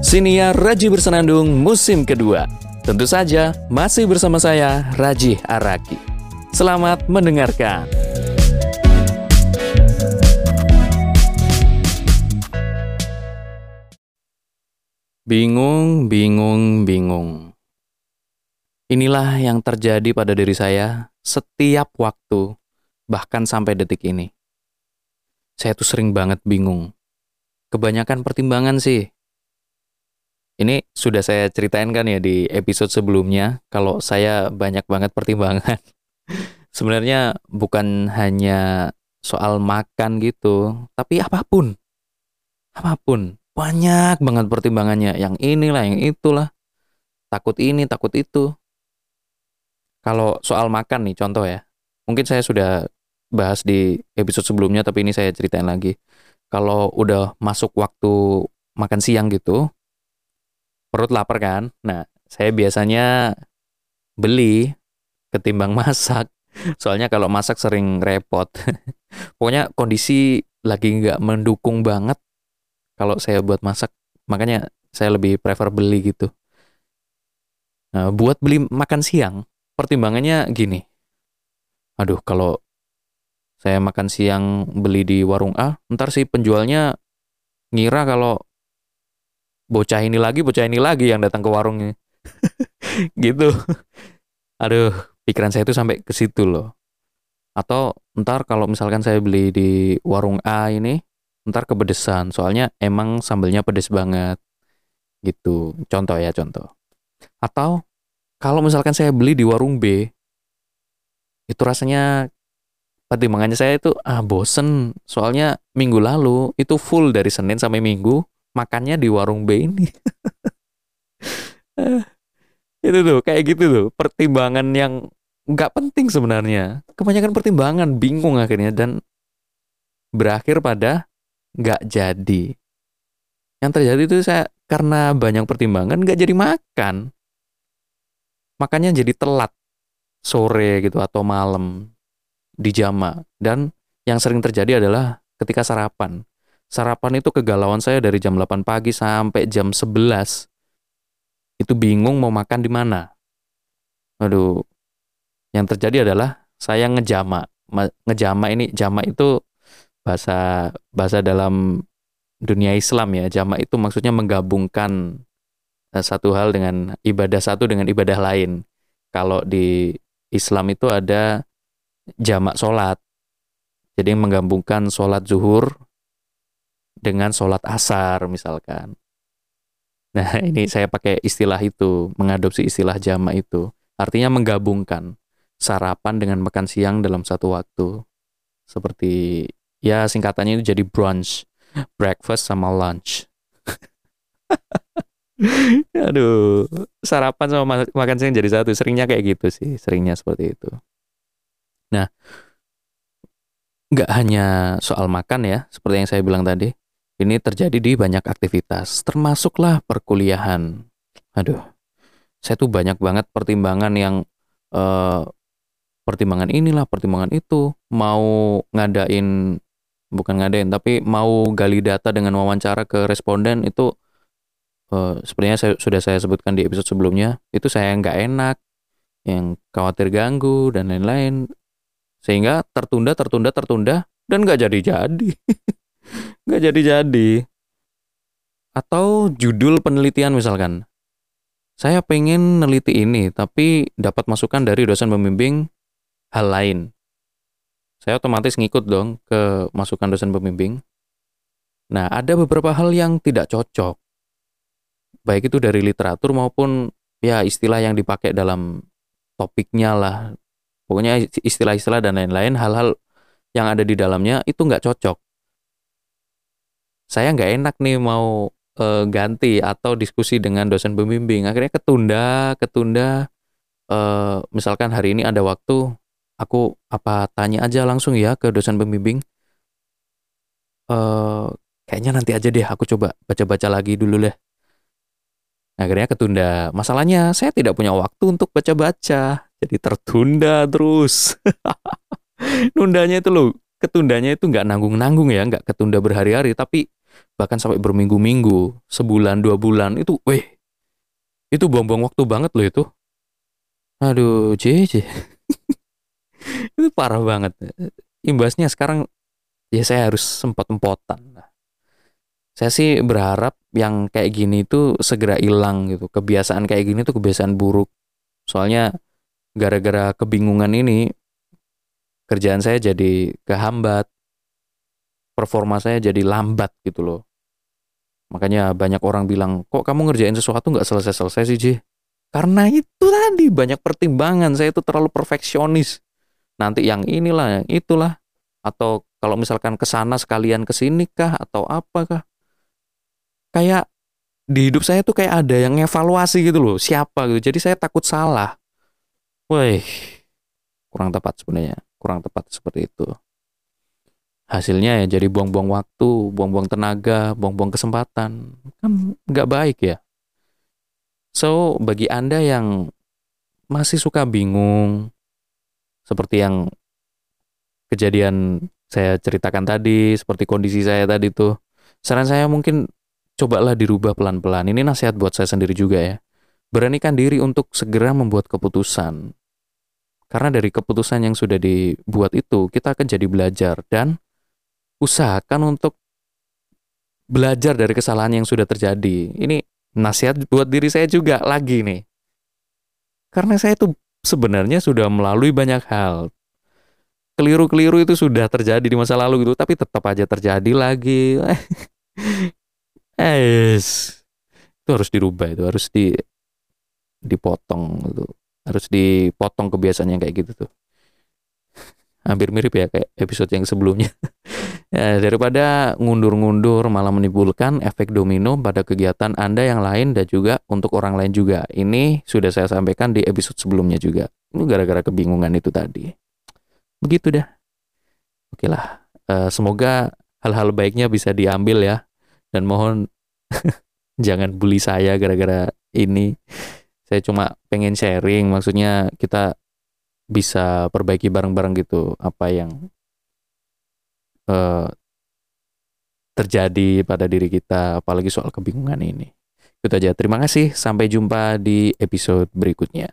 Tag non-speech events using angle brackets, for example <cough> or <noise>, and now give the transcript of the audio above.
Siniar Raji Bersenandung musim kedua. Tentu saja masih bersama saya Raji Araki. Selamat mendengarkan. Bingung, bingung, bingung. Inilah yang terjadi pada diri saya setiap waktu, bahkan sampai detik ini. Saya tuh sering banget bingung. Kebanyakan pertimbangan sih. Ini sudah saya ceritain kan ya di episode sebelumnya, kalau saya banyak banget pertimbangan. <laughs> Sebenarnya bukan hanya soal makan gitu, tapi apa pun. Apa pun. Banyak banget pertimbangannya. Yang inilah, yang itulah. Takut ini, takut itu. Kalau soal makan nih, contoh ya. Mungkin saya sudah bahas di episode sebelumnya, tapi ini saya ceritain lagi. Kalau udah masuk waktu makan siang gitu, perut lapar kan? Nah, saya biasanya beli ketimbang <laughs> masak. Soalnya kalau masak sering repot. <laughs> Pokoknya kondisi lagi nggak mendukung banget kalau saya buat masak. Makanya saya lebih prefer beli gitu. Nah, buat beli makan siang, pertimbangannya gini. Aduh, kalau saya makan siang beli di warung A, ntar si penjualnya ngira kalau bocah ini lagi, bocah ini lagi yang datang ke warungnya. <laughs> gitu. Aduh, pikiran saya itu sampai ke situ loh. Atau ntar kalau misalkan saya beli di warung A ini, ntar kepedesan. Soalnya emang sambelnya pedes banget. Gitu. Contoh ya, contoh. Atau kalau misalkan saya beli di warung B, itu rasanya pertimbangannya saya itu ah bosen. Soalnya minggu lalu itu full dari Senin sampai Minggu makannya di warung B ini. <laughs> itu tuh kayak gitu tuh pertimbangan yang nggak penting sebenarnya. Kebanyakan pertimbangan bingung akhirnya dan berakhir pada nggak jadi. Yang terjadi itu saya karena banyak pertimbangan nggak jadi makan makanya jadi telat sore gitu atau malam di jama dan yang sering terjadi adalah ketika sarapan sarapan itu kegalauan saya dari jam 8 pagi sampai jam 11 itu bingung mau makan di mana aduh yang terjadi adalah saya ngejama ngejama ini jama itu bahasa bahasa dalam dunia Islam ya jama itu maksudnya menggabungkan Eh, satu hal dengan ibadah satu dengan ibadah lain. Kalau di Islam itu ada jamak sholat. Jadi menggabungkan sholat zuhur dengan sholat asar misalkan. Nah <laughs> ini saya pakai istilah itu, mengadopsi istilah jamak itu. Artinya menggabungkan sarapan dengan makan siang dalam satu waktu. Seperti ya singkatannya itu jadi brunch, breakfast sama lunch. <laughs> Aduh, sarapan sama makan siang jadi satu. Seringnya kayak gitu sih, seringnya seperti itu. Nah, nggak hanya soal makan ya, seperti yang saya bilang tadi. Ini terjadi di banyak aktivitas, termasuklah perkuliahan. Aduh, saya tuh banyak banget pertimbangan yang uh, pertimbangan inilah, pertimbangan itu. Mau ngadain, bukan ngadain, tapi mau gali data dengan wawancara ke responden itu uh, sepertinya saya, sudah saya sebutkan di episode sebelumnya itu saya nggak enak yang khawatir ganggu dan lain-lain sehingga tertunda tertunda tertunda dan nggak jadi jadi <laughs> nggak jadi jadi atau judul penelitian misalkan. Saya pengen neliti ini tapi dapat masukan dari dosen pembimbing hal lain. Saya otomatis ngikut dong ke masukan dosen pembimbing. Nah ada beberapa hal yang tidak cocok. Baik itu dari literatur maupun ya istilah yang dipakai dalam topiknya lah. Pokoknya istilah-istilah dan lain-lain hal-hal yang ada di dalamnya itu nggak cocok saya nggak enak nih mau e, ganti atau diskusi dengan dosen pembimbing akhirnya ketunda ketunda e, misalkan hari ini ada waktu aku apa tanya aja langsung ya ke dosen pembimbing e, kayaknya nanti aja deh aku coba baca-baca lagi dulu deh Akhirnya ketunda. Masalahnya saya tidak punya waktu untuk baca-baca. Jadi tertunda terus. <laughs> Nundanya itu loh, ketundanya itu nggak nanggung-nanggung ya, nggak ketunda berhari-hari, tapi bahkan sampai berminggu-minggu, sebulan, dua bulan, itu, weh, itu buang-buang waktu banget loh itu. Aduh, JJ. <laughs> itu parah banget. Imbasnya sekarang, ya saya harus sempat-empotan. Saya sih berharap yang kayak gini itu segera hilang gitu. Kebiasaan kayak gini tuh kebiasaan buruk. Soalnya gara-gara kebingungan ini, kerjaan saya jadi kehambat. Performa saya jadi lambat gitu loh. Makanya banyak orang bilang, kok kamu ngerjain sesuatu nggak selesai-selesai sih, Ji? Karena itu tadi banyak pertimbangan, saya itu terlalu perfeksionis. Nanti yang inilah, yang itulah. Atau kalau misalkan ke sana sekalian ke sini kah atau apakah? Kayak di hidup saya tuh kayak ada yang evaluasi gitu loh, siapa gitu. Jadi saya takut salah. Wih, kurang tepat sebenarnya, kurang tepat seperti itu hasilnya ya jadi buang-buang waktu, buang-buang tenaga, buang-buang kesempatan. Kan nggak baik ya. So, bagi Anda yang masih suka bingung, seperti yang kejadian saya ceritakan tadi, seperti kondisi saya tadi tuh, saran saya mungkin cobalah dirubah pelan-pelan. Ini nasihat buat saya sendiri juga ya. Beranikan diri untuk segera membuat keputusan. Karena dari keputusan yang sudah dibuat itu, kita akan jadi belajar dan usahakan untuk belajar dari kesalahan yang sudah terjadi. Ini nasihat buat diri saya juga lagi nih. Karena saya tuh sebenarnya sudah melalui banyak hal. Keliru-keliru itu sudah terjadi di masa lalu gitu, tapi tetap aja terjadi lagi. <laughs> Es. itu harus dirubah itu, harus di dipotong itu. Harus dipotong kebiasaannya kayak gitu tuh. <laughs> Hampir mirip ya kayak episode yang sebelumnya. <laughs> Ya, daripada ngundur-ngundur malah menimbulkan efek domino pada kegiatan Anda yang lain dan juga untuk orang lain juga. Ini sudah saya sampaikan di episode sebelumnya juga. Ini gara-gara kebingungan itu tadi. Begitu dah. Oke lah. Uh, semoga hal-hal baiknya bisa diambil ya. Dan mohon <laughs> jangan bully saya gara-gara ini. Saya cuma pengen sharing. Maksudnya kita bisa perbaiki bareng-bareng gitu apa yang uh, terjadi pada diri kita, apalagi soal kebingungan ini. Itu aja. Terima kasih. Sampai jumpa di episode berikutnya.